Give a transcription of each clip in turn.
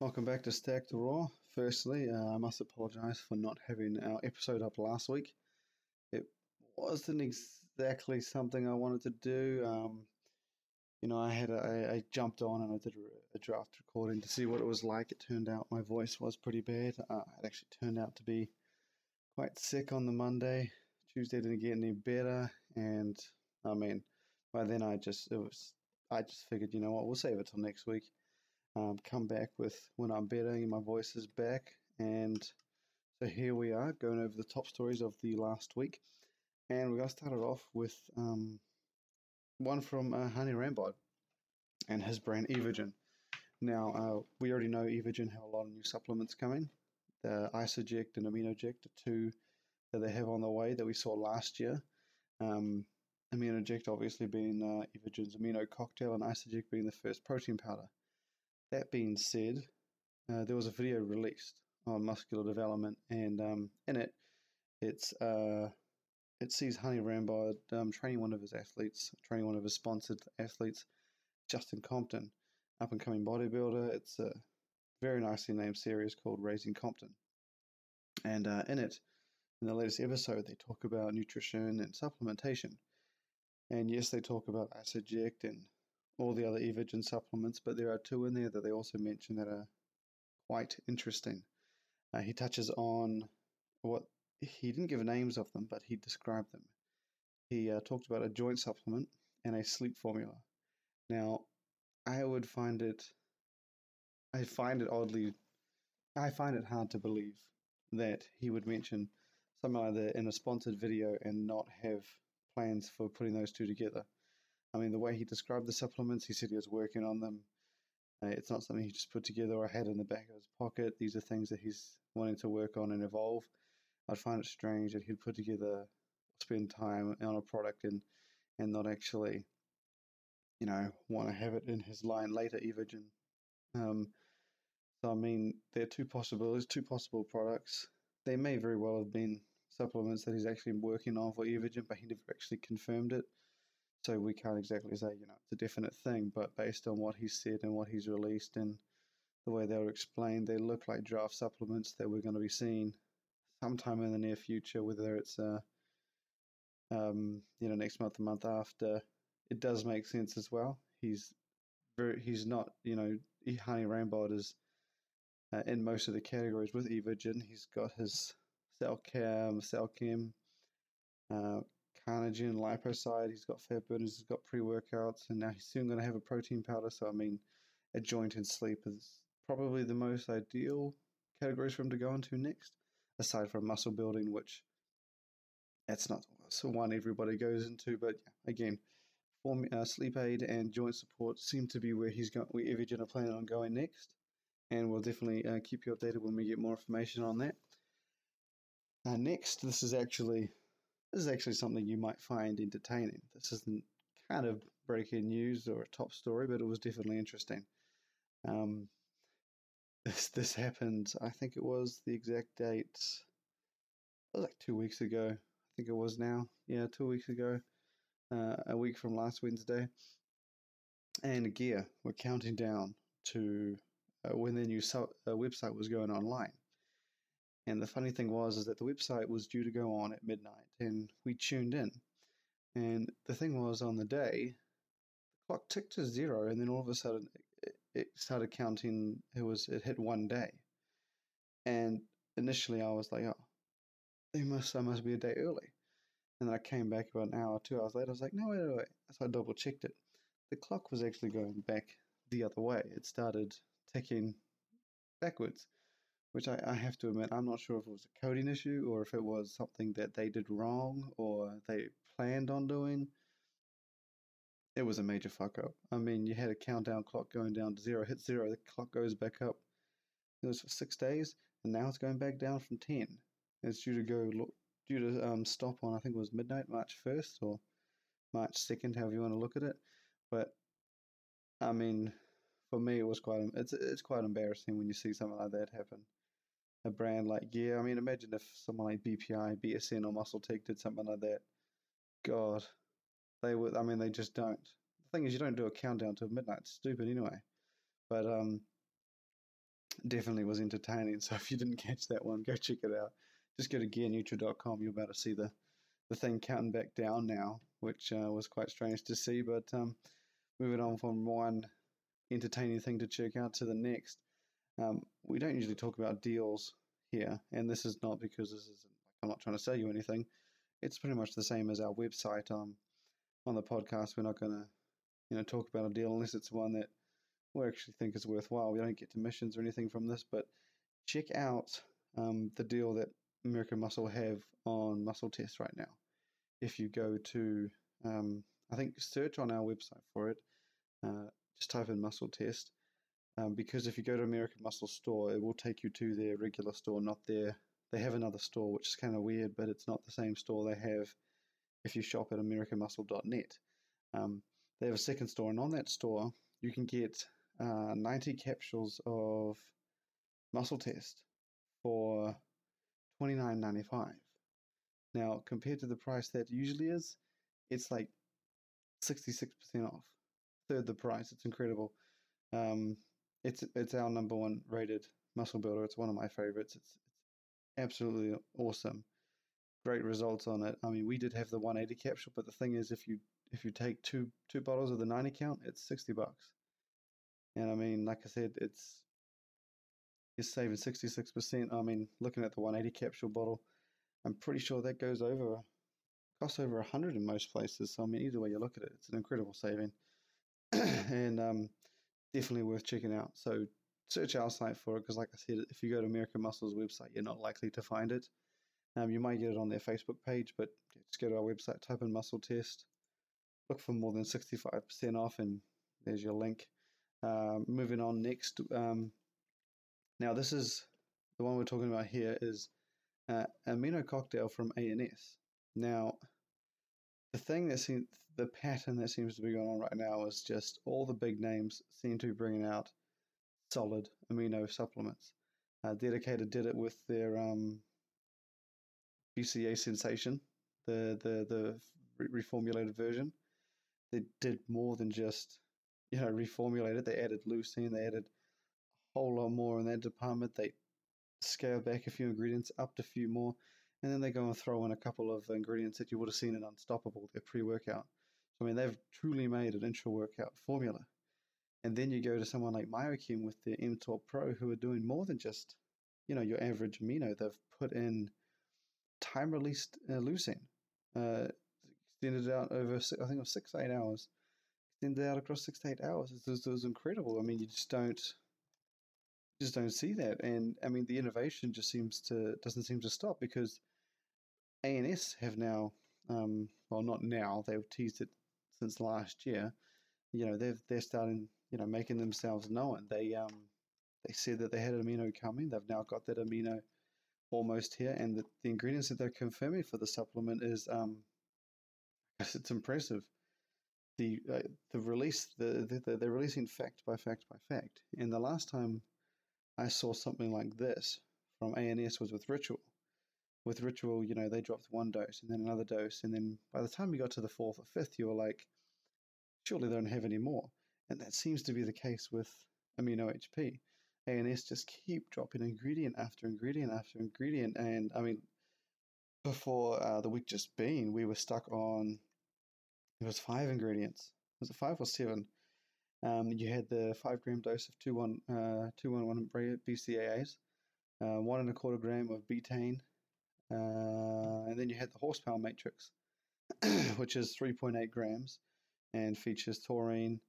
Welcome back to Stack to Raw. Firstly, uh, I must apologise for not having our episode up last week. It wasn't exactly something I wanted to do. Um, you know, I had I jumped on and I did a, a, draft recording to see what it was like. It turned out my voice was pretty bad. Uh, it actually turned out to be quite sick on the Monday. Tuesday didn't get any better, and I mean, by then I just it was I just figured, you know what, we'll save it till next week um, come back with when I'm better and my voice is back. And so here we are going over the top stories of the last week. And we're going to start it off with um, one from uh, Hany Rambod and his brand Evogen. Now, uh, we already know Evogen have a lot of new supplements coming. The Isoject and Aminoject are two that they have on the way that we saw last year. Um, Aminoject obviously being uh, Evogen's amino cocktail and Isoject being the first protein powder. That being said, uh, there was a video released on muscular development, and um, in it, it's uh, it sees Hany Rambod um, training one of his athletes, training one of his sponsored athletes, Justin Compton, up and coming bodybuilder. It's a very nicely named series called Raising Compton, and uh, in it, in the latest episode, they talk about nutrition and supplementation. And yes, they talk about Isoject and all the other Evogen supplements, but there are two in there that they also mention that are quite interesting. Uh, he touches on what he didn't give names of them, but he described them. He uh, talked about a joint supplement and a sleep formula. Now, I would find it, I find it oddly, I find it hard to believe that he would mention something like that in a sponsored video and not have plans for putting those two together. I mean, the way he described the supplements, he said he was working on them. Uh, it's not something he just put together or had in the back of his pocket. These are things that he's wanting to work on and evolve. I'd find it strange that he'd put together, spend time on a product and and not actually, you know, want to have it in his line later, Evogen. Um, so I mean, there are two possibilities, two possible products. They may very well have been supplements that he's actually working on for Evogen, but he never actually confirmed it. So we can't exactly say, you know, it's a definite thing, but based on what he said and what he's released and the way they were explained, they look like draft supplements that we're going to be seeing sometime in the near future, whether it's, uh, um, you know, next month, the month after. It does make sense as well. He's very, he's not, you know, Hany Rambod is uh, in most of the categories with Evogen. He's got his cell chem, uh, carnitine, Lipocide. He's got fat burners. He's got pre workouts, and now he's soon going to have a protein powder. So I mean, a joint and sleep is probably the most ideal categories for him to go into next, aside from muscle building, which that's not the one everybody goes into. But again, form, uh, sleep aid and joint support seem to be where he's going. Where Evogen are planning on going next, and we'll definitely uh, keep you updated when we get more information on that. Uh, next, this is actually this is actually something you might find entertaining. This isn't kind of breaking news or a top story, but it was definitely interesting. Um, this this happened. I think it was the exact date. It was like two weeks ago. I think it was now. Yeah, two weeks ago. Uh, a week from last Wednesday. And Gear were counting down to uh, when their new so- uh, website was going online. And the funny thing was is that the website was due to go on at midnight, and we tuned in. And the thing was, on the day, the clock ticked to zero, and then all of a sudden, it, started counting. It was it hit one day, and initially I was like, oh, they must I must be a day early. And then I came back about an hour, two hours later. I was like, no, wait, wait, wait. So I double checked it. The clock was actually going back the other way. It started ticking backwards which I, I have to admit, I'm not sure if it was a coding issue or if it was something that they did wrong or they planned on doing. It was a major fuck up. I mean, you had a countdown clock going down to zero, hit zero, the clock goes back up. It was for six days, and now it's going back down from 10. It's due to go, due to um, stop on, I think it was midnight, March 1st or March 2nd, however you want to look at it. But, I mean, for me, it was quite, it's, it's quite embarrassing when you see something like that happen a brand like Gear. I mean, imagine if someone like BPI, BSN, or Muscle Tech did something like that. God, they would. I mean, they just don't. The thing is, you don't do a countdown to midnight. It's stupid anyway. But um, definitely was entertaining. So if you didn't catch that one, go check it out. Just go to gearneutral.com. Be able to see the, the thing counting back down now, which uh, was quite strange to see. But um, moving on from one entertaining thing to check out to the next. Um, we don't usually talk about deals here, and this is not because this is I'm not trying to sell you anything. It's pretty much the same as our website. Um, on the podcast, we're not going to, you know, talk about a deal unless it's one that we actually think is worthwhile. We don't get commissions or anything from this, but check out um, the deal that American Muscle have on Muscle Test right now. If you go to, um, I think, search on our website for it, uh, just type in Muscle Test. Um, because if you go to American Muscle store, it will take you to their regular store, not their. They have another store, which is kind of weird, but it's not the same store they have if you shop at AmericanMuscle.net. Um, they have a second store, and on that store, you can get uh, 90 capsules of muscle test for $29.95. Now, compared to the price that usually is, it's like 66% off, third the price. It's incredible. Um, it's it's our number one rated muscle builder. It's one of my favorites. It's, it's absolutely awesome. Great results on it. I mean, we did have the 180 capsule, but the thing is, if you if you take two two bottles of the 90 count, it's 60 bucks. And I mean, like I said, it's you're saving 66%. I mean, looking at the 180 capsule bottle, I'm pretty sure that goes over, costs over 100 in most places. So, I mean, either way you look at it, it's an incredible saving. and um, definitely worth checking out. So, search our site for it because, like I said, if you go to American Muscle's website, you're not likely to find it. Um, you might get it on their Facebook page, but just go to our website, type in muscle test, look for more than 65% off, and there's your link. Uh, moving on next. Um, now, this is the one we're talking about here is uh, amino cocktail from ANS. Now, the thing that seems, the pattern that seems to be going on right now is just all the big names seem to be bringing out solid amino supplements. Uh, Dedicated did it with their um, BCA Sensation, the the the reformulated version. They did more than just you know, reformulated. They added leucine. They added a whole lot more in that department. They scaled back a few ingredients, upped a few more, and then they go and throw in a couple of ingredients that you would have seen in Unstoppable, their pre-workout. So I mean, they've truly made an intra-workout formula. And then you go to someone like Myochem with their mTOR Pro, who are doing more than just, you know, your average amino. They've put in time-released uh, leucine, uh, extended out over, I think, it was six, eight hours extended out across six to eight hours. It was, it was incredible. I mean, you just don't just don't see that. And I mean, the innovation just seems to doesn't seem to stop because ANS have now, um, well, not now. They've teased it since last year. You know, they've they're starting, you know, making themselves known. They um, they said that they had amino coming. They've now got that amino almost here, and the, the ingredients that they're confirming for the supplement is um, it's impressive the uh, the release the, the they're releasing fact by fact by fact. And the last time I saw something like this from ANS was with Ritual. With Ritual, you know, they dropped one dose and then another dose, and then by the time you got to the fourth or fifth, you were like, surely they don't have any more. And that seems to be the case with Amino HP. ANS just keep dropping ingredient after ingredient after ingredient, and I mean, before uh, the week just been, we were stuck on it was five ingredients. Was it five or seven? Um, you had the five gram dose of two uh, two one one BCAAs, uh, one and a quarter gram of betaine, uh, and then you had the horsepower matrix, which is three point eight grams, and features taurine.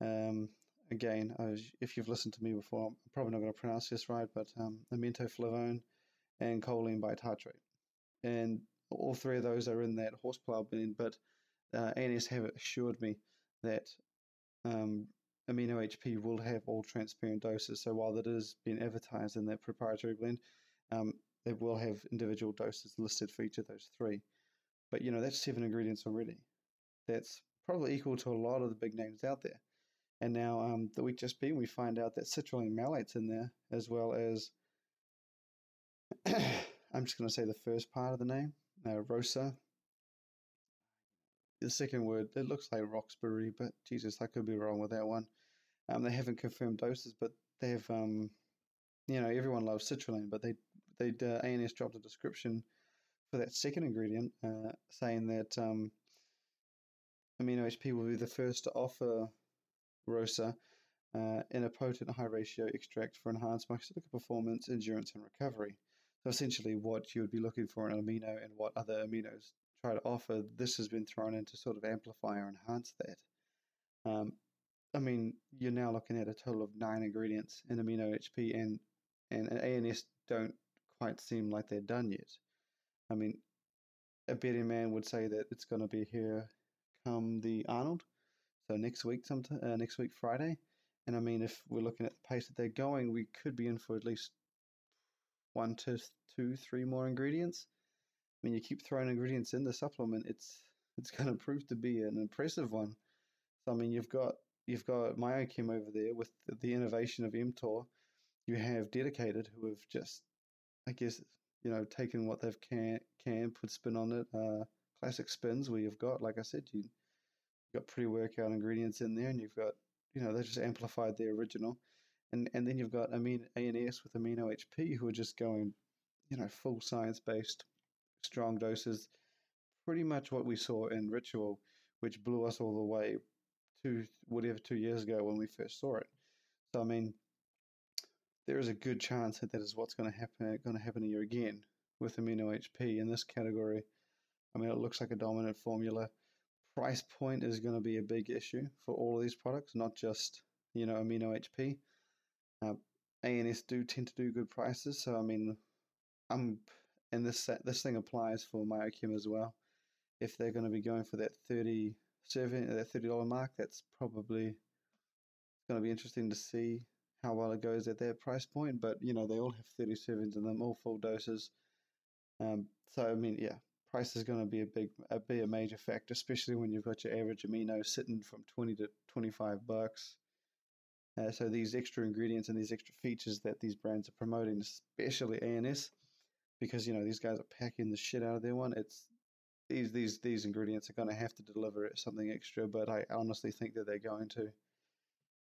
Um, again, was, if you've listened to me before, I'm probably not going to pronounce this right, but um, and choline bitartrate, and all three of those are in that horsepower blend, but uh, ANS have assured me that um, Amino HP will have all transparent doses. So while that is being advertised in that proprietary blend, um, it will have individual doses listed for each of those three. But you know that's seven ingredients already. That's probably equal to a lot of the big names out there. And now um, the week just been, we find out that citrulline malate's in there as well as I'm just going to say the first part of the name, uh, Rosa the second word, it looks like Roxbury, but Jesus, I could be wrong with that one. Um, they haven't confirmed doses, but they've um, you know, everyone loves citrulline, but they they uh, ANS dropped a description for that second ingredient, uh, saying that um, Amino HP will be the first to offer ROSA uh, in a potent high ratio extract for enhanced muscular performance, endurance, and recovery. So essentially, what you would be looking for in an amino and what other aminos try to offer, this has been thrown in to sort of amplify or enhance that. Um, I mean, you're now looking at a total of nine ingredients in amino HP, and and ANS don't quite seem like they're done yet. I mean, a betting man would say that it's going to be here come the Arnold, so next week, sometime uh, next week Friday. And I mean, if we're looking at the pace that they're going, we could be in for at least one to two, three more ingredients. I mean, you keep throwing ingredients in the supplement, it's it's going to prove to be an impressive one. So I mean, you've got you've got Myochem over there with the, the innovation of mTOR. You have dedicated who have just, I guess, you know, taken what they've can can put spin on it. Uh, classic spins where you've got, like I said, you you've got pre-workout ingredients in there, and you've got you know they just amplified the original, and and then you've got amino ANS with amino HP who are just going, you know, full science based, strong doses, pretty much what we saw in Ritual, which blew us all the way to whatever two years ago when we first saw it. So I mean, there is a good chance that that is what's going to happen going to happen here again with amino HP in this category. I mean, it looks like a dominant formula. Price point is going to be a big issue for all of these products, not just you know amino HP. Uh, ANS do tend to do good prices, so I mean, I'm and this this thing applies for Myochem as well. If they're going to be going for that thirty seven that thirty dollar mark, that's probably going to be interesting to see how well it goes at their price point. But you know, they all have thirty sevens in them, all full doses. Um, so I mean, yeah, price is going to be a big, be a major factor, especially when you've got your average amino sitting from twenty to twenty five bucks. Uh, so these extra ingredients and these extra features that these brands are promoting, especially ANS, because you know these guys are packing the shit out of their one. It's these these these ingredients are going to have to deliver something extra, but I honestly think that they're going to.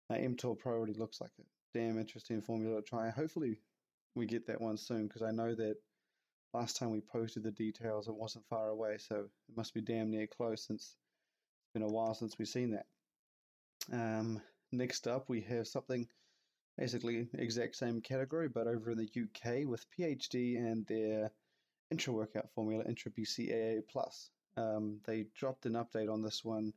Uh, mTOR already looks like a damn interesting formula to try. Hopefully, we get that one soon because I know that last time we posted the details, it wasn't far away, so it must be damn near close since it's been a while since we've seen that. Um, next up, we have something basically exact same category, but over in the UK with PhD and their intra workout formula, intra BCAA plus. Um, they dropped an update on this one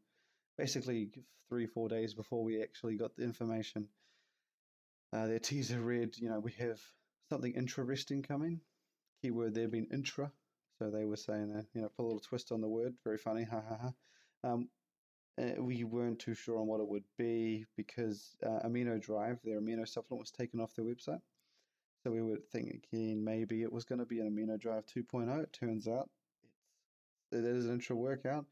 basically three, four days before we actually got the information. Uh, their teaser read, you know, we have something interesting coming. Keyword there being intra. So they were saying, uh, you know, put a little twist on the word. Very funny. Ha ha ha. Um, uh, we weren't too sure on what it would be because uh, Amino Drive, their amino supplement, was taken off their website. So we were thinking maybe it was going to be an Amino Drive 2.0. It turns out it's, it is an intra workout,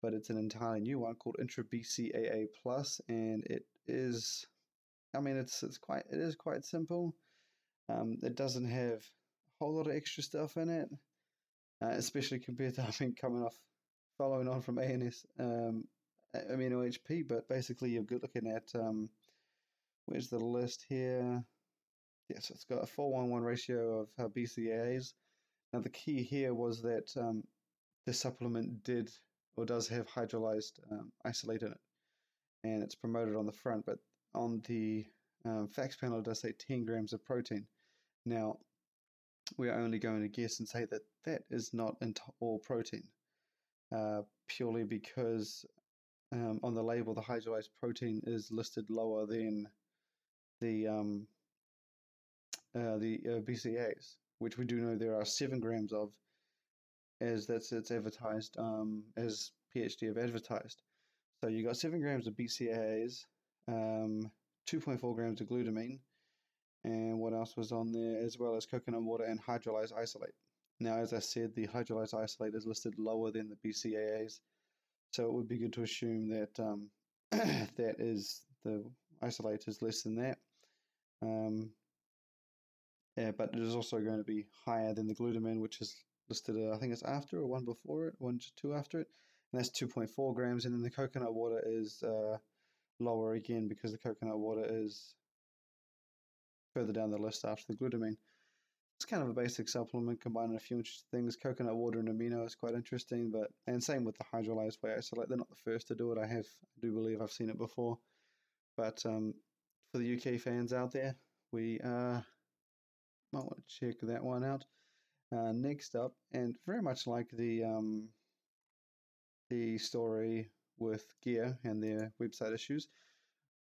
but it's an entirely new one called Intra BCAA Plus, and it is, I mean, it's it's quite it is quite simple. Um, it doesn't have a whole lot of extra stuff in it, uh, especially compared to I think coming off following on from ANS um, amino HP. But basically, you're good looking at um, where's the list here Yes, it's got a 411 ratio of uh, BCAAs. Now, the key here was that um, this supplement did or does have hydrolyzed um, isolate in it, and it's promoted on the front, but on the um, facts panel, does say 10 grams of protein. Now, we're only going to guess and say that that is not all protein, uh, purely because um, on the label, the hydrolyzed protein is listed lower than the um, uh, the uh, BCAAs, which we do know there are seven grams of, as that's it's advertised um, as PhD have advertised. So you got seven grams of BCAAs, um, 2.4 grams of glutamine, and what else was on there, as well as coconut water and hydrolyzed isolate. Now, as I said, the hydrolyzed isolate is listed lower than the BCAAs, so it would be good to assume that um, that is the isolate is less than that. Um, yeah, but it is also going to be higher than the glutamine, which is listed, uh, I think it's after or one before it, one to two after it, and that's 2.4 grams. And then the coconut water is uh, lower again because the coconut water is further down the list after the glutamine. It's kind of a basic supplement combining a few interesting things. Coconut water and amino is quite interesting, but and same with the hydrolyzed whey isolate. They're not the first to do it. I have I do believe I've seen it before. But um, for the UK fans out there, we uh, might want to check that one out. Uh, next up, and very much like the um, the story with Gear and their website issues,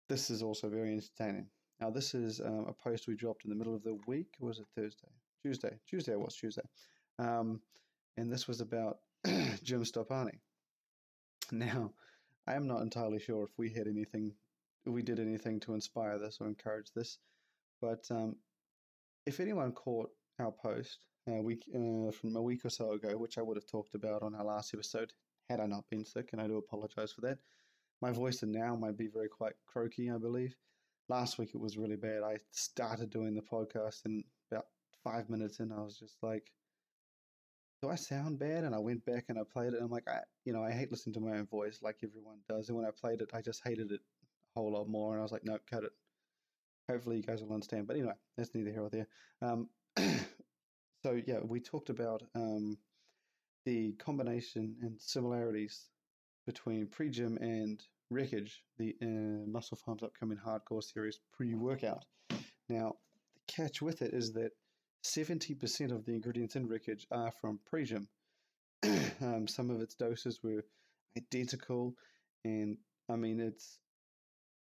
this is also very entertaining. Now, this is um, a post we dropped in the middle of the week. Was it Thursday? Tuesday. Tuesday it was Tuesday. Um, and this was about Jim Stoppani. Now, I am not entirely sure if we had anything, if we did anything to inspire this or encourage this, but um, if anyone caught our post a week uh, from a week or so ago, which I would have talked about on our last episode, had I not been sick, and I do apologize for that. My voice and now might be very quite croaky, I believe. Last week it was really bad. I started doing the podcast, and about five minutes in, I was just like, "Do I sound bad?" And I went back and I played it. And I'm like, I, you know, I hate listening to my own voice, like everyone does. And when I played it, I just hated it a whole lot more. And I was like, "No, cut it." Hopefully, you guys will understand. But anyway, that's neither here or there. Um, so yeah, we talked about um, the combination and similarities between Pre-JYM and Wreckage, the uh, MusclePharm's upcoming hardcore series pre-workout. Now, the catch with it is that 70% of the ingredients in Wreckage are from Pre-JYM. um, some of its doses were identical, and I mean it's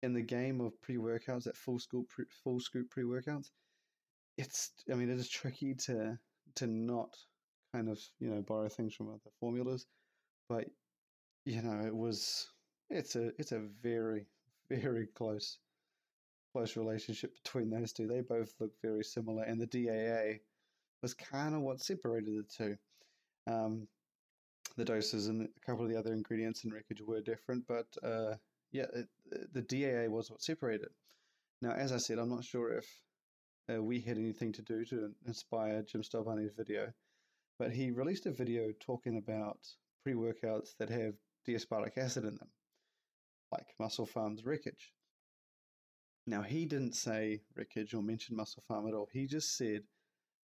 in the game of pre-workouts, at full scoop, pre, full scoop pre-workouts. It's, I mean, it is tricky to to not kind of you know borrow things from other formulas, but you know it was it's a it's a very very close close relationship between those two. They both look very similar, and the DAA was kind of what separated the two. Um, the doses and a couple of the other ingredients in Wreckage were different, but uh, yeah, it, the DAA was what separated. Now, as I said, I'm not sure if uh, we had anything to do to inspire Jim Stoppani's video, but he released a video talking about pre workouts that have D-aspartic acid in them, like MusclePharm's Wreckage. Now, he didn't say Wreckage or mention MusclePharm at all. He just said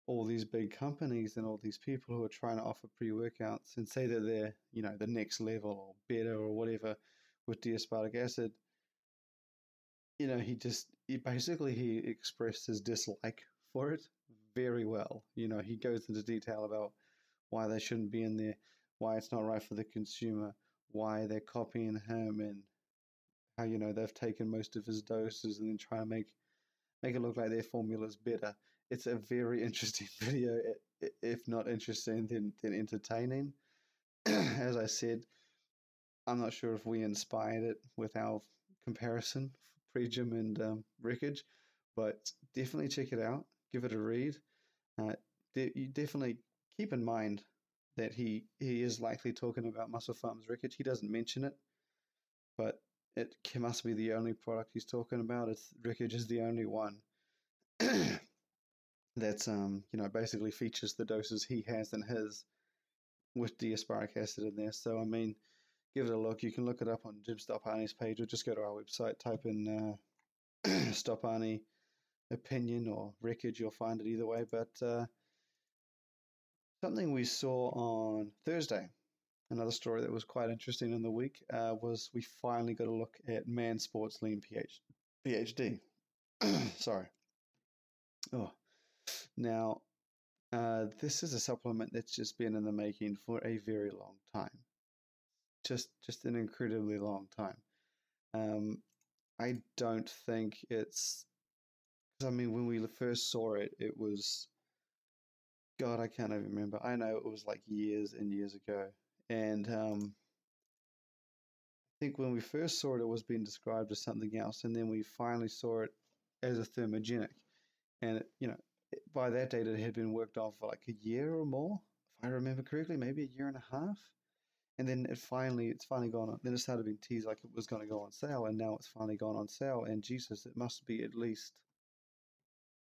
all these big companies and all these people who are trying to offer pre-workouts and say that they're, you know, the next level or better or whatever with D-aspartic acid. You know, he just he basically he expressed his dislike for it very well. You know, he goes into detail about why they shouldn't be in there, why it's not right for the consumer, why they're copying him and how you know they've taken most of his doses and then try to make make it look like their formula's better. It's a very interesting video, if not interesting, then then entertaining. As I said, I'm not sure if we inspired it with our comparison, Pre-JYM and um, wreckage, but definitely check it out. Give it a read. Uh, de- you definitely keep in mind that he he is likely talking about MusclePharm's wreckage. He doesn't mention it, but it must be the only product he's talking about. It's wreckage is the only one that's um you know basically features the doses he has in his with D-aspartic acid in there. So I mean, give it a look. You can look it up on Jim Stoppani's page, or just go to our website, type in uh, Stoppani opinion or wreckage. You'll find it either way. But uh, Something we saw on Thursday, another story that was quite interesting in the week, uh, was we finally got a look at Man Sports Lean PH, PhD. Sorry. Oh, now uh, this is a supplement that's just been in the making for a very long time. Just, just an incredibly long time. Um, I don't think it's. I mean, when we first saw it, it was God, I can't even remember. I know it was like years and years ago. And um, I think when we first saw it, it was being described as something else. And then we finally saw it as a thermogenic. And, it, you know, by that date, it had been worked on for like a year or more, if I remember correctly, maybe a year and a half. And then it finally, it's finally gone on. Then it started being teased like it was going to go on sale. And now it's finally gone on sale. And Jesus, it must be at least,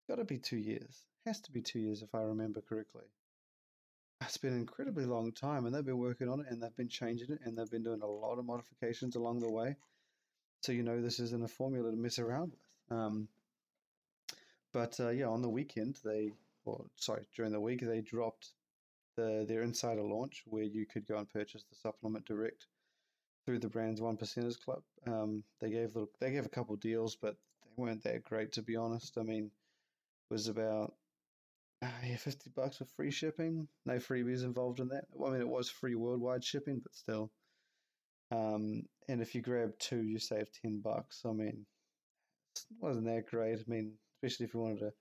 got to be two years has to be two years if I remember correctly. It's been an incredibly long time, and they've been working on it, and they've been changing it, and they've been doing a lot of modifications along the way. So you know this isn't a formula to mess around with. Um, but uh, yeah, on the weekend they, or sorry, during the week they dropped the their insider launch where you could go and purchase the supplement direct through the brand's one percenters club. Um, they gave little, they gave a couple deals, but they weren't that great to be honest. I mean, was about uh, yeah, fifty bucks with free shipping. No freebies involved in that. I mean, it was free worldwide shipping, but still. Um, and if you grab two, you save ten bucks. I mean, it wasn't that great. I mean, especially if you wanted to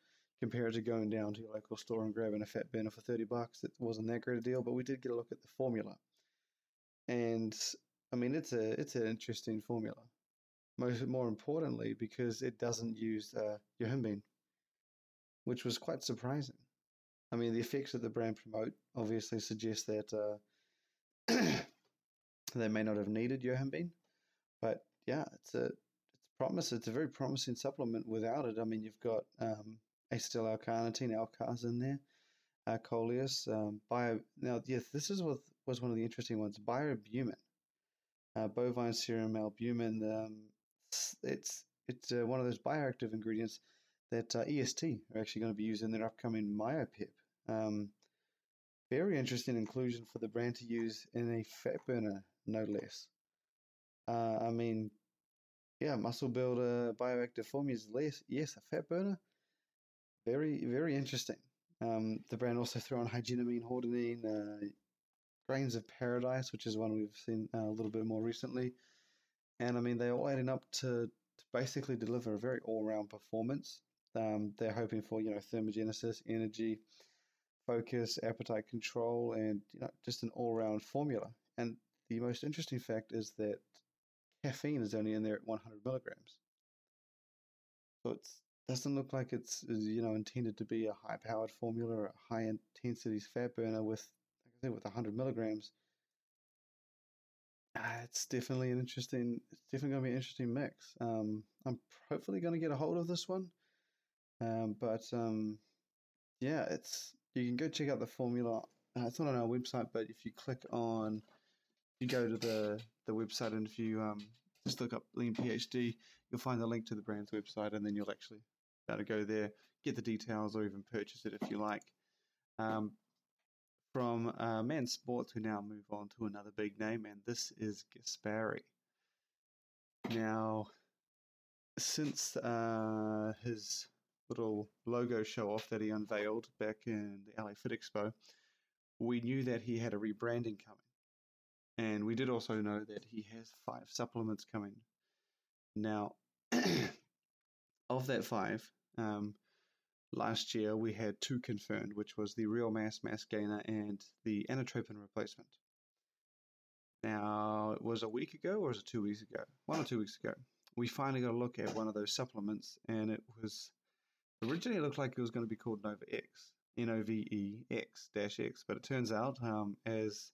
compare it to going down to your local store and grabbing a fat burner for 30 bucks. It wasn't that great a deal, but we did get a look at the formula. And I mean, it's a it's an interesting formula. Most more importantly, because it doesn't use uh, yohimbine, which was quite surprising. I mean, the effects that the brand promote obviously suggest that uh, they may not have needed yohimbine, but yeah, it's a it's a promise. It's a very promising supplement. Without it, I mean, you've got um, acetyl L-carnitine, Alcars in there, uh, coleus, um, bio. Now, yes, this is what was one of the interesting ones. Biobumin, uh, bovine serum albumin. Um, it's it's uh, one of those bioactive ingredients that uh, EST are actually going to be using their upcoming MyoPip. Um, very interesting inclusion for the brand to use in a fat burner, no less. Uh, I mean, yeah, muscle builder, bioactive formulas, less, yes, a fat burner. Very, very interesting. Um, the brand also throw on higenamine, hordenine, uh, grains of paradise, which is one we've seen uh, a little bit more recently. And I mean, they're all adding up to, to basically deliver a very all round performance. Um, they're hoping for, you know, thermogenesis, energy, focus, appetite control, and you know, just an all round formula. And the most interesting fact is that caffeine is only in there at 100 milligrams. So it doesn't look like it's you know intended to be a high powered formula or a high intensity fat burner with like I said with 100 milligrams. Uh, it's definitely an interesting. It's definitely going to be an interesting mix. Um, I'm hopefully going to get a hold of this one, um, but um, yeah, it's you can go check out the formula. Uh, it's not on our website, but if you click on, you go to the the website, and if you um, just look up Lean PhD, you'll find the link to the brand's website, and then you'll actually be able to go there, get the details, or even purchase it if you like. Um, from uh, Man Sports, we now move on to another big name, and this is Gaspari. Now, since uh, his little logo show off that he unveiled back in the LA Fit Expo, we knew that he had a rebranding coming. And we did also know that he has five supplements coming. Now, of that five, um, last year we had two confirmed, which was the Real Mass Mass Gainer and the Anatropin replacement. Now, it was a week ago or was it two weeks ago? One or two weeks ago. We finally got a look at one of those supplements, and it was originally it looked like it was going to be called Nova X, N O V E X dash X, but it turns out, um, as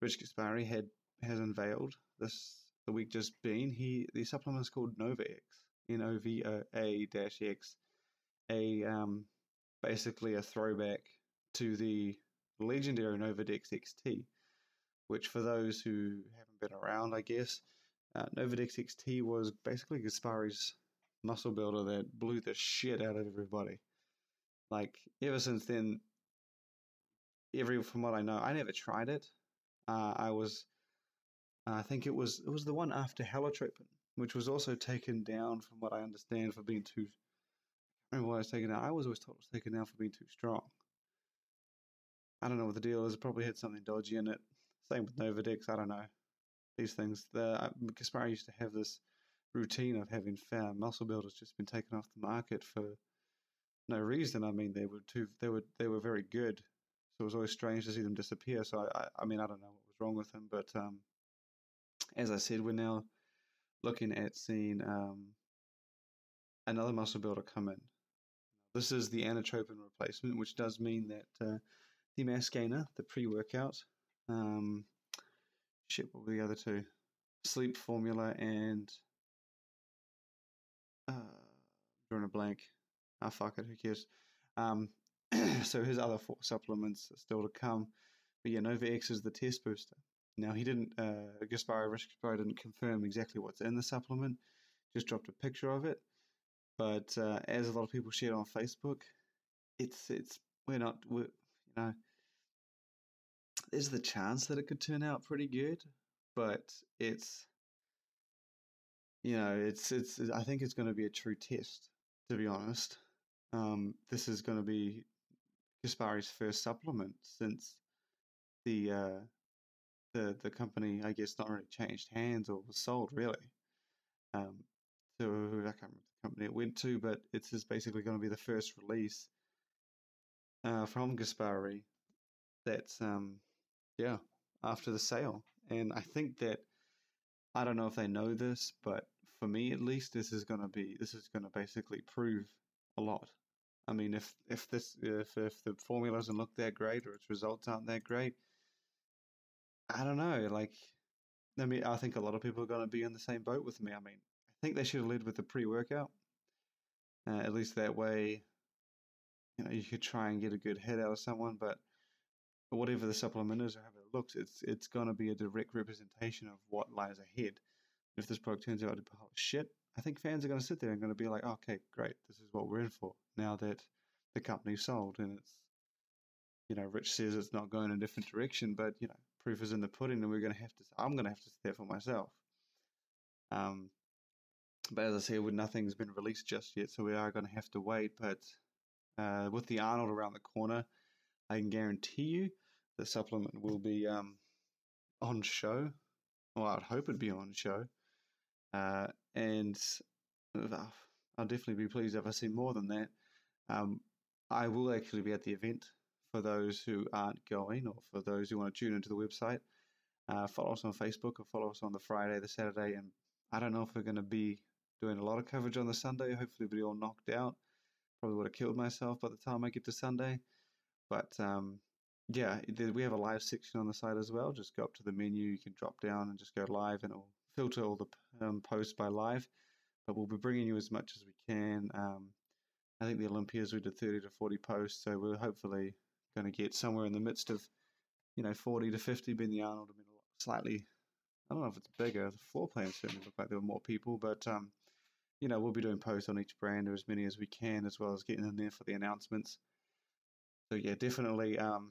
Rich Gaspari had has unveiled this the week just been, he the supplement is called Nova X, N O V O A dash X, a um, basically a throwback to the legendary Novedex XT, which for those who haven't been around, I guess, uh, Novedex XT was basically Gaspari's muscle builder that blew the shit out of everybody. Like ever since then, every from what I know, I never tried it. Uh, I was, I think it was it was the one after Halotropin, which was also taken down from what I understand for being too I don't remember why I was taken out. I was always told it was taken down for being too strong. I don't know what the deal is. It probably had something dodgy in it. Same with Novedex. I don't know. These things. The uh, Gaspari used to have this routine of having fair muscle builders just been taken off the market for no reason. I mean, they were too. They were they were very good. So it was always strange to see them disappear. So I, I, I mean, I don't know what was wrong with them, but um, as I said, we're now looking at seeing um, another muscle builder come in. This is the anatropin replacement, which does mean that uh, the mass gainer, the pre-workout, um, shit, what were the other two? Sleep formula and drawing a blank. Ah, oh, fuck it, who cares? Um, so his other four supplements are still to come. But yeah, Nova X is the test booster. Now he didn't, uh, Gaspari Rich didn't confirm exactly what's in the supplement. Just dropped a picture of it. But uh, as a lot of people shared on Facebook, it's it's we're not we're, you know there's the chance that it could turn out pretty good, but it's you know it's it's I think it's going to be a true test to be honest. Um, this is going to be Gaspari's first supplement since the uh, the the company I guess not really changed hands or was sold really. Um, to I can't remember the company it went to, but it's is basically going to be the first release uh, from Gaspari. That's um, yeah after the sale, and I think that I don't know if they know this, but for me at least, this is going to be this is going to basically prove a lot. I mean, if if this if if the formula doesn't look that great or its results aren't that great, I don't know. Like, I mean, I think a lot of people are going to be in the same boat with me. I mean, I think they should have led with the pre-workout. Uh, at least that way, you know, you could try and get a good hit out of someone. But whatever the supplement is or however it looks, it's it's going to be a direct representation of what lies ahead. If this product turns out to be shit, I think fans are going to sit there and going to be like, okay, great, this is what we're in for. Now that the company's sold and it's, you know, Rich says it's not going in a different direction, but you know, proof is in the pudding, and we're going to have to. I'm going to have to see that for myself. Um, but as I said, nothing's been released just yet, so we are going to have to wait. But uh, with the Arnold around the corner, I can guarantee you the supplement will be um, on show. Well, I'd hope it'd be on show. Uh, and uh, I'll definitely be pleased if I see more than that. Um, I will actually be at the event for those who aren't going or for those who want to tune into the website. Uh, follow us on Facebook or follow us on the Friday, the Saturday, and I don't know if we're going to be doing a lot of coverage on the Sunday. Hopefully, we'll be all knocked out. Probably would have killed myself by the time I get to Sunday. But um, yeah, we have a live section on the site as well. Just go up to the menu, you can drop down and just go live, and it'll filter all the um, posts by live. But we'll be bringing you as much as we can. Um, I think the Olympias we did 30 to 40 posts, so we're hopefully going to get somewhere in the midst of, you know, 40 to 50. Being the Arnold, I mean, slightly. I don't know if it's bigger. The floor plans certainly look like there were more people, but um, you know, we'll be doing posts on each brand or as many as we can, as well as getting in there for the announcements. So yeah, definitely um,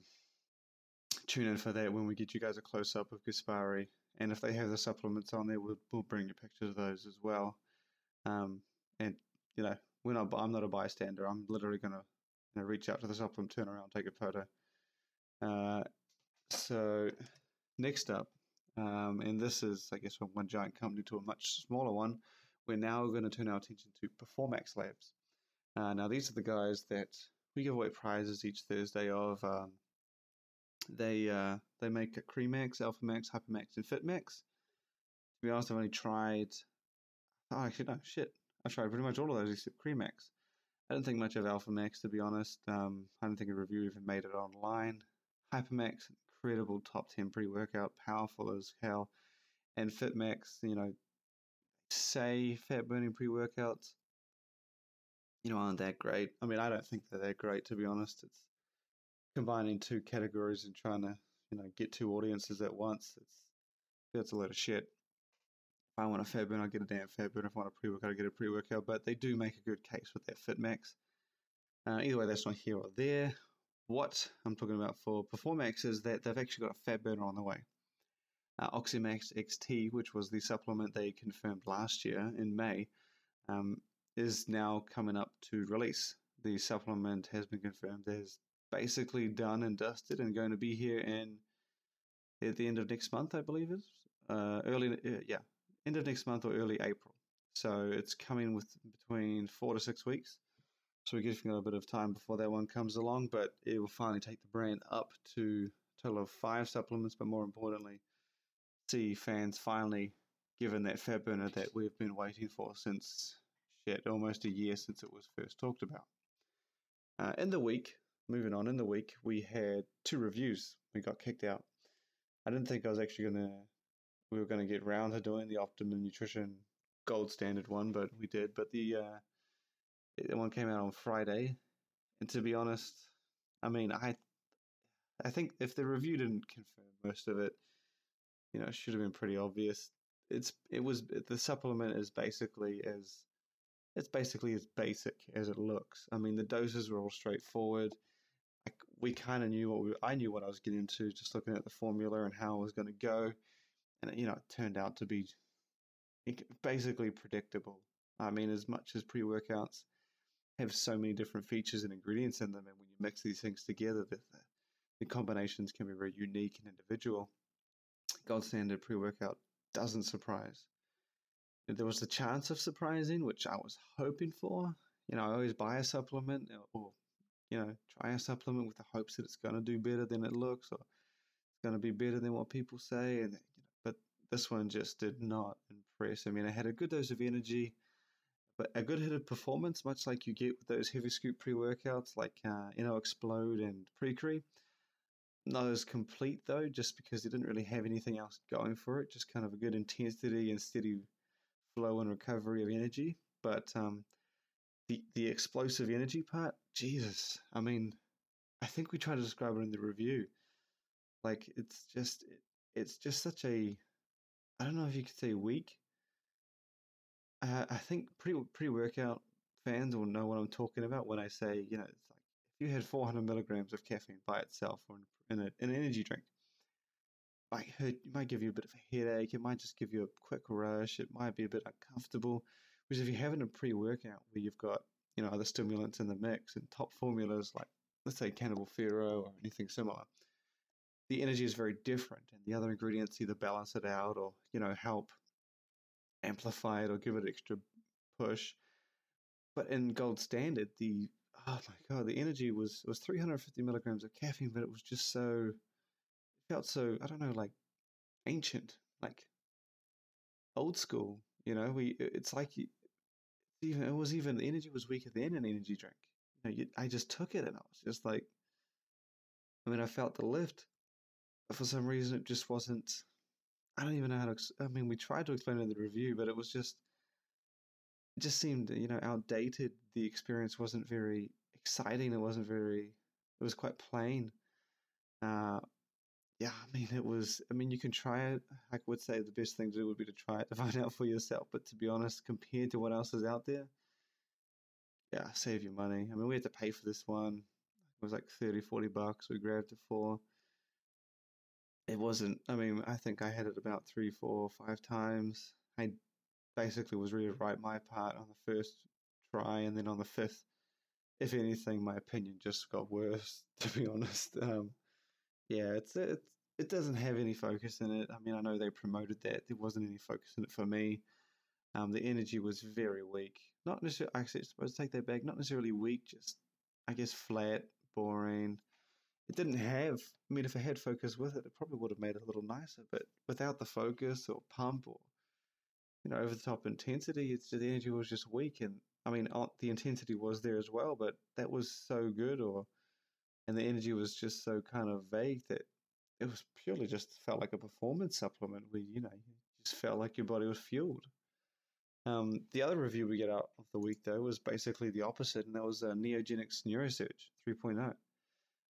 tune in for that when we get you guys a close up of Gaspari. And if they have the supplements on there, we'll, we'll bring a picture of those as well. Um, and you know, we're not. I'm not a bystander. I'm literally gonna you know, reach out to the supplement, turn around, take a photo. Uh, so next up, um, and this is, I guess, from one giant company to a much smaller one. We're now going to turn our attention to Performax Labs. Uh, now, these are the guys that we give away prizes each Thursday of. Um, they uh, they make a Creamax, Alphamax, Hypermax, and Fitmax. To be honest, I've only tried. Oh, actually, no, shit. I've tried pretty much all of those except Creamax. I don't think much of Alphamax, to be honest. Um, I don't think a review even made it online. Hypermax, incredible top 10 pre workout, powerful as hell. And Fitmax, you know, say fat burning pre workouts, you know, aren't that great. I mean, I don't think they're that great, to be honest. It's combining two categories and trying to, you know, get two audiences at once. It's that's a lot of shit. If I want a fat burn, I'll get a damn fat burn. If I want a pre workout, I'll get a pre workout. But they do make a good case with that FitMax. Uh, either way, that's not here or there. What I'm talking about for Performax is that they've actually got a fat burner on the way. Uh, Oxymax XT, which was the supplement they confirmed last year in May, um, is now coming up to release. The supplement has been confirmed as basically done and dusted and going to be here in at the end of next month, I believe is uh, early, uh, yeah, end of next month or early April. So it's coming with between four to six weeks. So we're giving it a bit of time before that one comes along, but it will finally take the brand up to a total of five supplements, but more importantly, see fans finally given that fat burner that we've been waiting for since shit, almost a year since it was first talked about. Uh, in the week, moving on, in the week, we had two reviews. We got kicked out. I didn't think I was actually going to we were going to get round to doing the Optimum Nutrition gold standard one, but we did. But the uh, the one came out on Friday, and to be honest, I mean, I I think if the review didn't confirm most of it, you know, it should have been pretty obvious. It's it was the supplement is basically as it's basically as basic as it looks. I mean, the doses were all straightforward. We kind of knew what we, I knew what I was getting into just looking at the formula and how it was going to go, and you know, it turned out to be basically predictable. I mean, as much as pre-workouts have so many different features and ingredients in them, and when you mix these things together, the, the combinations can be very unique and individual. Gold standard pre-workout doesn't surprise. There was the chance of surprising, which I was hoping for. You know, I always buy a supplement uh, or, you know, try a supplement with the hopes that it's going to do better than it looks or it's going to be better than what people say. And, you know, but this one just did not impress. I mean, I had a good dose of energy, but a good hit of performance, much like you get with those heavy scoop pre workouts like, uh, you know, Explode and Precre. Not as complete though, just because it didn't really have anything else going for it. Just kind of a good intensity and steady flow and recovery of energy. But um, the the explosive energy part, Jesus, I mean, I think we try to describe it in the review. Like it's just it's just such a I don't know if you could say weak. Uh, I think pre pre workout fans will know what I'm talking about when I say you know it's like if you had 400 milligrams of caffeine by itself or in, a, an energy drink, might hurt, it might give you a bit of a headache. It might just give you a quick rush. It might be a bit uncomfortable. Whereas if you're having a pre-workout where you've got you know other stimulants in the mix and top formulas like let's say Cannibal Ferox or anything similar, the energy is very different, and the other ingredients either balance it out or you know help amplify it or give it extra push. But in gold standard, the oh my god, the energy was was 350 milligrams of caffeine, but it was just so felt so I don't know like ancient, like old school. You know, we it's like even it was even the energy was weaker than an energy drink. You know, you, I just took it and I was just like, I mean, I felt the lift, but for some reason it just wasn't. I don't even know how to. I mean, we tried to explain it in the review, but it was just. It just seemed, you know, outdated. The experience wasn't very exciting. It wasn't very. It was quite plain. Uh, yeah, I mean, it was. I mean, you can try it. I would say the best thing to do would be to try it to find out for yourself. But to be honest, compared to what else is out there, yeah, save your money. I mean, we had to pay for this one. It was like 30, 40 bucks. We grabbed it for. It wasn't. I mean, I think I had it about three, four, five times. I basically was ready to write my part on the first try, and then on the fifth, if anything, my opinion just got worse. To be honest. Um, yeah, it's it's it doesn't have any focus in it. I mean, I know they promoted that. There wasn't any focus in it for me. Um, the energy was very weak. Not necessarily. Actually, I suppose take that back. Not necessarily weak. Just I guess flat, boring. It didn't have. I mean, if it had focus with it, it probably would have made it a little nicer. But without the focus or pump or you know over the top intensity, it's the energy was just weak. And I mean, the intensity was there as well, but that was so good or and the energy was just so kind of vague that it was purely just felt like a performance supplement where you know you just felt like your body was fueled. Um, the other review we get out of the week though was basically the opposite, and that was uh, Neogenix Neurosurge 3.0.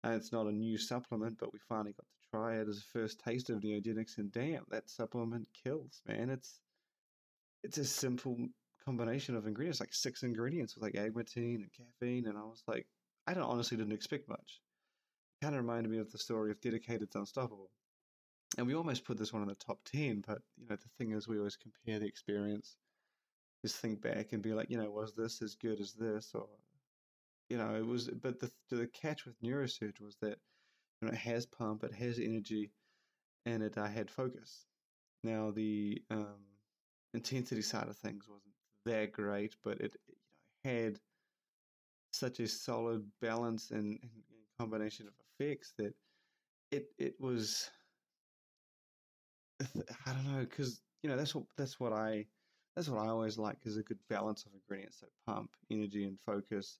And it's not a new supplement, but we finally got to try it as a first taste of Neogenix, and damn, that supplement kills, man. It's it's a simple combination of ingredients, like six ingredients with like agmatine and caffeine, and I was like, I don't honestly didn't expect much. It kind of reminded me of the story of Dedicated's Unstoppable. And we almost put this one in the top 10, but you know, the thing is we always compare the experience. Just think back and be like, you know, was this as good as this? Or, you know, it was, but the, the catch with Neurosurge was that, you know, it has pump, it has energy, and it uh, had focus. Now, the um, intensity side of things wasn't that great, but it, you know, had such a solid balance and, and combination of effects that it it was I don't know because you know that's what that's what I that's what I always like is a good balance of ingredients that pump energy and focus.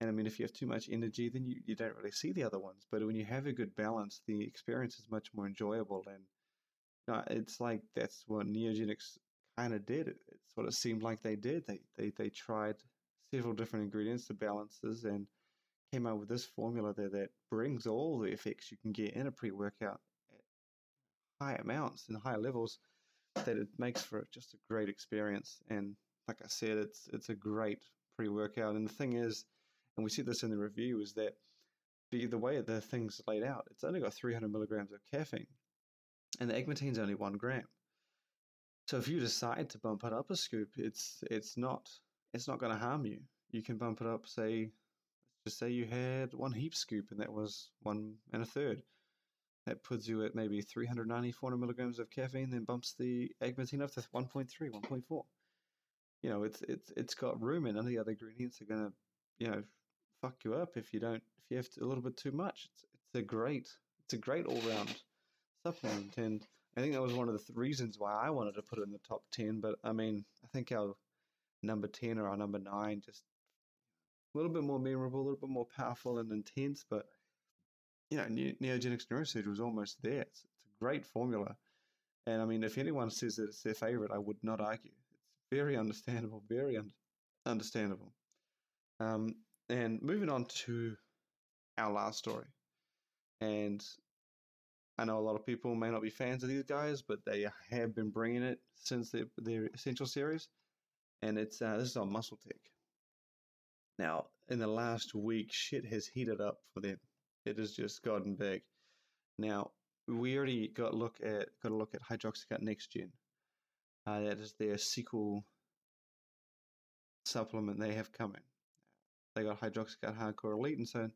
And I mean if you have too much energy then you, you don't really see the other ones. But when you have a good balance the experience is much more enjoyable and you know, it's like that's what Neogenix kind of did it's what it seemed like they did. They they they tried several different ingredients to balances and came up with this formula there that brings all the effects you can get in a pre-workout at high amounts and high levels that it makes for just a great experience and like I said, it's it's a great pre-workout. And the thing is, and we see this in the review, is that the the way the thing's laid out, it's only got 300 milligrams of caffeine, and the agmatine's only one gram. So if you decide to bump it up a scoop, it's it's not it's not going to harm you. You can bump it up, say, just say you had one heap scoop and that was one and a third. That puts you at maybe 390, 400 milligrams of caffeine, then bumps the agmatine up to 1.3, 1.4. You know, it's it's it's got room, and none of the other ingredients are going to, you know, fuck you up if you don't if you have to, a little bit too much. It's it's a great it's a great all round supplement, and I think that was one of the th- reasons why I wanted to put it in the top ten. But I mean, I think our number ten or our number nine just a little bit more memorable, a little bit more powerful and intense. But you know, ne- Neogenix Neurosurge was almost there. It's, it's a great formula, and I mean, if anyone says that it's their favorite, I would not argue. It's very understandable, very un- understandable. Um, and moving on to our last story. And I know a lot of people may not be fans of these guys, but they have been bringing it since their, their Essential series. And it's uh, this is on Muscle Tech. Now, in the last week, shit has heated up for them. It has just gotten big. Now, we already got look at got a look at Hydroxycut Next Gen. Uh, that is their sequel supplement they have coming. They got Hydroxycut Hardcore Elite, and so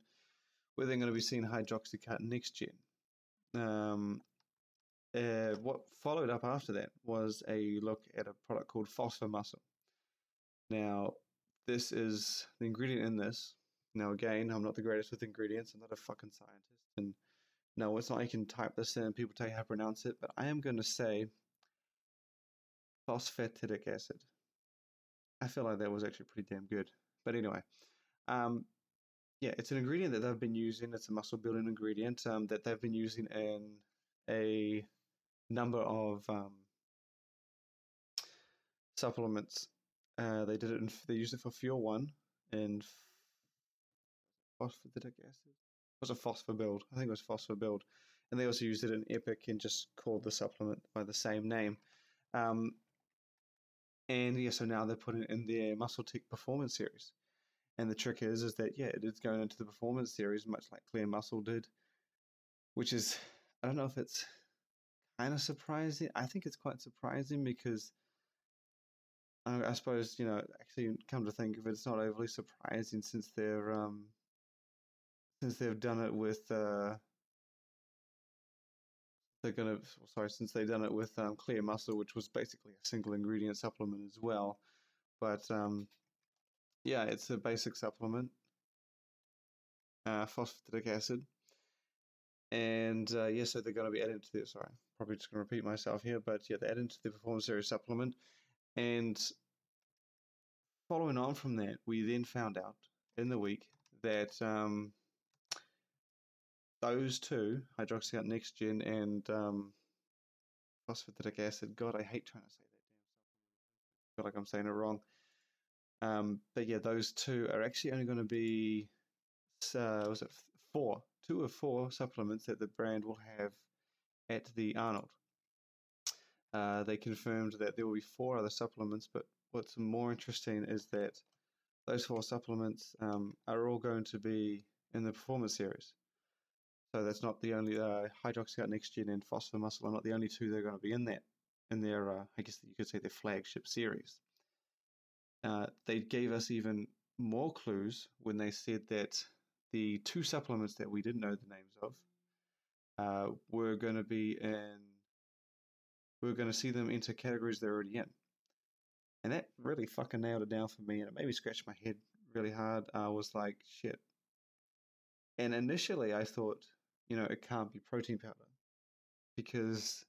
we're then going to be seeing Hydroxycut Next Gen. Um, uh, what followed up after that was a look at a product called Phosphomuscle. Now, this is the ingredient in this. Now, again, I'm not the greatest with ingredients. I'm not a fucking scientist. And no, it's not you can type this in and people tell you how to pronounce it, but I am going to say phosphatidic acid. I feel like that was actually pretty damn good. But anyway, um, yeah, it's an ingredient that they've been using. It's a muscle building ingredient um, that they've been using in a number of um, supplements. Uh, they did it. In, they used it for Fuel One and phosphatidic acid. It was a phosphor build. I think it was phosphor build, and they also used it in Epic and just called the supplement by the same name. Um, and yeah, so now they're putting it in their Muscle Tech Performance Series. And the trick is, is that yeah, it is going into the Performance Series, much like Clear Muscle did, which is I don't know if it's kind of surprising. I think it's quite surprising because I, I suppose you know actually come to think of it, it's not overly surprising since they're um since they've done it with uh they're gonna sorry since they've done it with um, clear muscle which was basically a single ingredient supplement as well. But um yeah it's a basic supplement uh phosphatidic acid. And uh, yeah so they're going to be adding to this sorry probably just going to repeat myself here but yeah they're add into the performance series supplement and following on from that we then found out in the week that um those two, hydroxycut next gen and um, phosphatidic acid. God, I hate trying to say that damn stuff. feel like I'm saying it wrong. Um, but yeah, those two are actually only going to be, uh, was it four? Two of four supplements that the brand will have at the Arnold. Uh, they confirmed that there will be four other supplements, but what's more interesting is that those four supplements um, are all going to be in the performance series. So that's not the only uh, hydroxycut next gen and phosphomuscle are not the only two that are going to be in that in their uh, I guess you could say their flagship series. Uh, they gave us even more clues when they said that the two supplements that we didn't know the names of uh, were going to be in. We are going to see them into categories they're already in, and that really fucking nailed it down for me, and it made me scratch my head really hard. I was like, shit. And initially, I thought you know, it can't be protein powder because,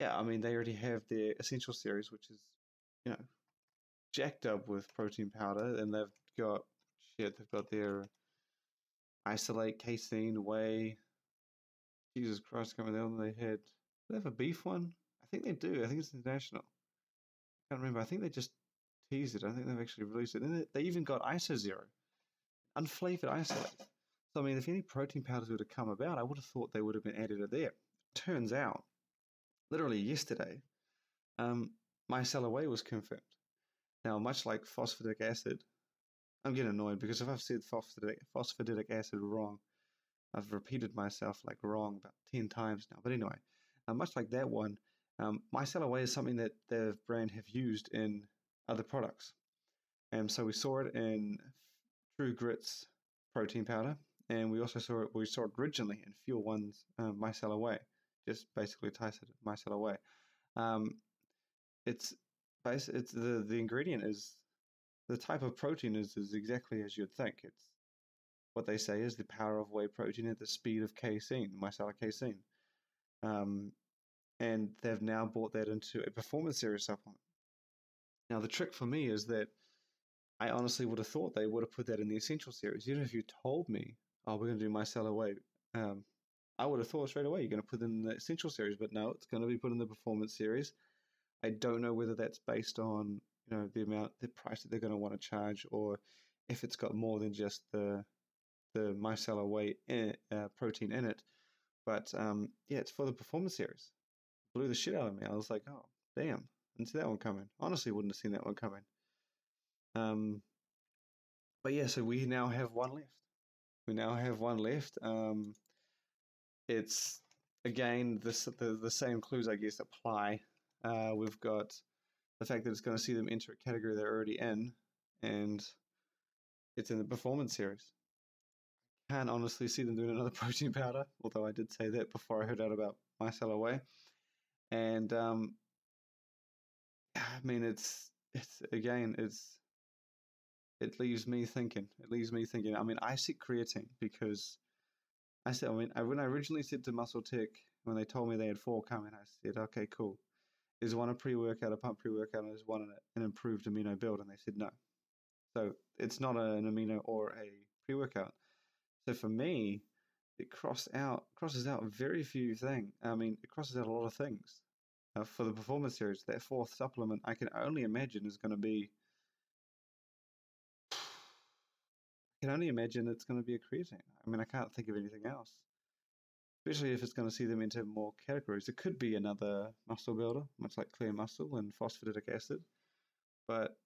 yeah, I mean, they already have their essential series, which is, you know, jacked up with protein powder, and they've got shit. They've got their isolate casein, whey. Jesus Christ, coming down. They had. They have a beef one? I think they do. I think it's international. I can't remember. I think they just teased it. I think they've actually released it. And they even got ISO Zero, unflavored isolate. So, I mean, if any protein powders were to come about, I would have thought they would have been added to there. Turns out, literally yesterday, um, micellar was confirmed. Now, much like phosphoric acid, I'm getting annoyed because if I've said phosphoric, phosphoric acid wrong, I've repeated myself like wrong about 10 times now. But anyway, uh, much like that one, um, Micellar Whey is something that the brand have used in other products. And so we saw it in True Grits protein powder, and we also saw it, we saw it originally in Fuel One's um, Micellar Whey, just basically Tyson Micellar Whey. Um, it's, it's the, the ingredient is the type of protein is, is exactly as you'd think. It's what they say is the power of whey protein at the speed of casein, micellar casein. Um, and they've now brought that into a performance series supplement. Now, the trick for me is that I honestly would have thought they would have put that in the essential series. Even if you told me, oh, we're going to do micellar whey, um, I would have thought straight away you're going to put in the essential series, but no, it's going to be put in the performance series. I don't know whether that's based on you know the amount the price that they're going to want to charge or if it's got more than just the the micellar whey in, uh, protein in it but um, yeah it's for the performance series. Blew the shit out of me. I was like oh damn didn't see that one coming. Honestly wouldn't have seen that one coming. Um, but yeah so we now have one left. We now have one left. Um, it's again the, the same clues i guess apply. Uh, we've got the fact that it's going to see them enter a category they're already in, and it's in the performance series. Can't honestly see them doing another protein powder, although I did say that before I heard out about Micellar Whey. And um, I mean, it's it's again, it's it leaves me thinking. It leaves me thinking. I mean, I seek creatine because I said, I mean, when I originally said to Muscle Tech when they told me they had four coming, I said, okay, cool is one a pre-workout, a pump pre-workout, and is one an, an improved amino build? And they said no. So it's not an amino or a pre-workout. So for me, it out crosses out very few things. I mean, it crosses out a lot of things. Uh, for the performance series, that fourth supplement, I can only imagine is going to be. I can only imagine it's going to be a creatine. I mean, I can't think of anything else especially if it's going to see them into more categories. It could be another muscle builder, much like clear muscle and phosphatidic acid. But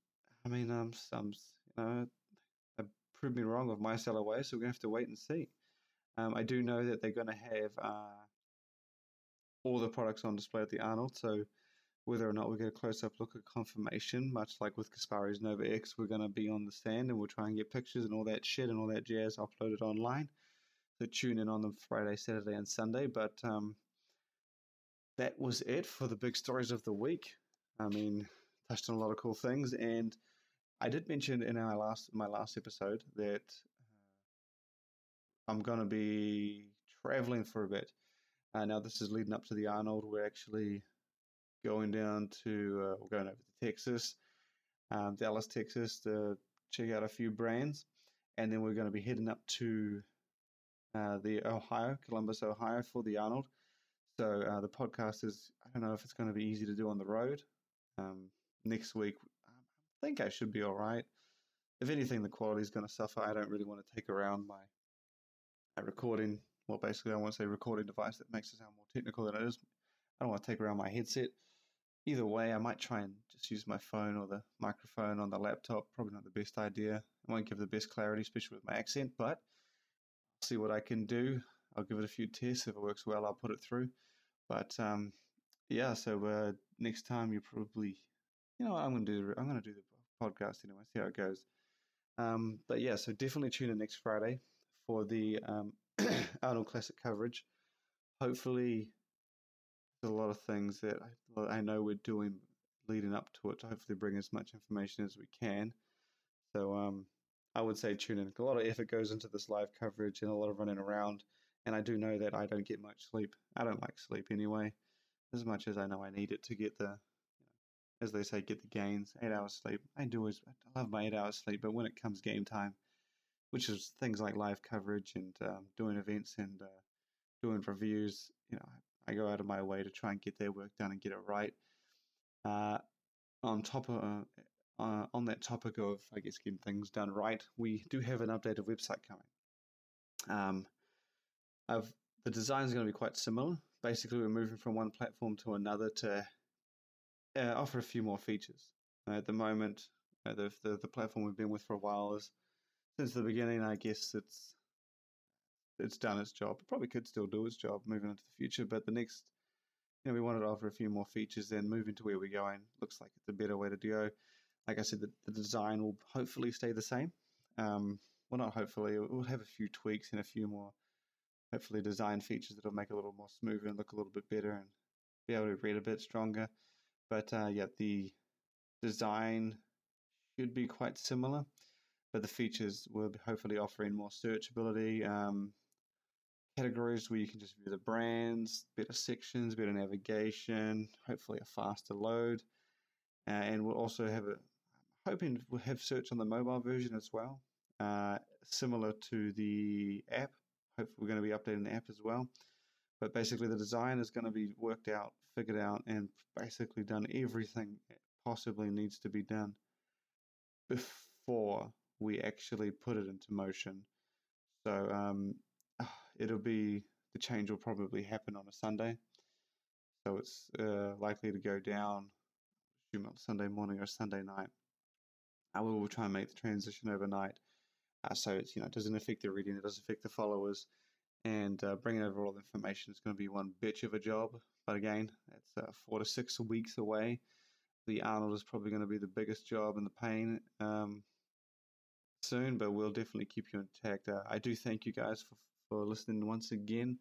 I mean, um, some you know, proved me wrong with micellar whey, so we're going to have to wait and see. Um, I do know that they're going to have uh, all the products on display at the Arnold, so whether or not we get a close up look at confirmation, much like with Gaspari's Nova X, we're going to be on the stand and we'll try and get pictures and all that shit and all that jazz uploaded online. So tune in on them Friday, Saturday, and Sunday. But um, that was it for the big stories of the week. I mean, touched on a lot of cool things, and I did mention in our last my last episode that uh, I'm going to be traveling for a bit. Uh, now this is leading up to the Arnold. We're actually going down to uh, we're going over to Texas, um, Dallas, Texas, to check out a few brands, and then we're going to be heading up to uh, the Ohio, Columbus, Ohio, for the Arnold. So uh, the podcast is, I don't know if it's going to be easy to do on the road. Um, next week, think I should be all right. If anything, the quality is going to suffer. I don't really want to take around my, my recording. Well, basically, I want to say recording device that makes it sound more technical than it is. I don't want to take around my headset. Either way, I might try and just use my phone or the microphone on the laptop. Probably not the best idea. It won't give the best clarity, especially with my accent, but see what I can do. I'll give it a few tests. If it works well, I'll put it through. But um, yeah, so uh, next time you probably, you know, I'm gonna do I'm gonna do the podcast anyway. See how it goes. Um, but yeah, so definitely tune in next Friday for the um, Arnold Classic coverage. Hopefully, there's a lot of things that I, I know we're doing leading up to it to hopefully bring as much information as we can. So um, I would say tune in. A lot of effort goes into this live coverage and a lot of running around. And I do know that I don't get much sleep. I don't like sleep anyway, as much as I know I need it to get the, as they say, get the gains. Eight hours sleep. I do always, I love my eight hours sleep, but when it comes game time, which is things like live coverage and um, doing events and uh, doing reviews, you know, I go out of my way to try and get their work done and get it right. Uh, on top of uh, uh, on that topic of, I guess, getting things done right, we do have an updated website coming. Um, I've, the design is going to be quite similar. Basically, we're moving from one platform to another to uh, offer a few more features. Uh, at the moment, know, the, the the platform we've been with for a while is since the beginning. I guess it's it's done its job. It probably could still do its job moving into the future, but the next, you know, we wanted to offer a few more features and move into where we're going. Looks like it's a better way to go. Like I said, the, the design will hopefully stay the same. Um, well, not hopefully, we'll have a few tweaks and a few more, hopefully, design features that'll make it a little more smoother and look a little bit better and be able to read a bit stronger. But uh, yeah, the design should be quite similar, but the features will hopefully offering more searchability, um, categories where you can just view the brands, better sections, better navigation, hopefully a faster load, uh, and we'll also have a hoping we'll have search on the mobile version as well, uh, similar to the app. Hopefully, we're going to be updating the app as well. But basically, the design is going to be worked out, figured out, and basically done everything possibly needs to be done before we actually put it into motion. So um, it'll be the change will probably happen on a Sunday. So it's uh, likely to go down, Sunday morning or Sunday night. I will try and make the transition overnight. Uh, so it's you know it doesn't affect the reading, it doesn't affect the followers, and uh, bringing over all the information is going to be one bitch of a job. But again, it's uh, four to six weeks away. The Arnold is probably going to be the biggest job and the pain um, soon, but we'll definitely keep you intact. Uh, I do thank you guys for, for listening once again.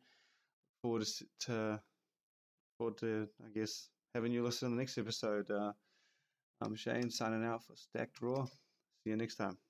Forward to, to forward to I guess having you listen to the next episode. Uh, I'm Shane signing out for Stacked Raw. See you next time.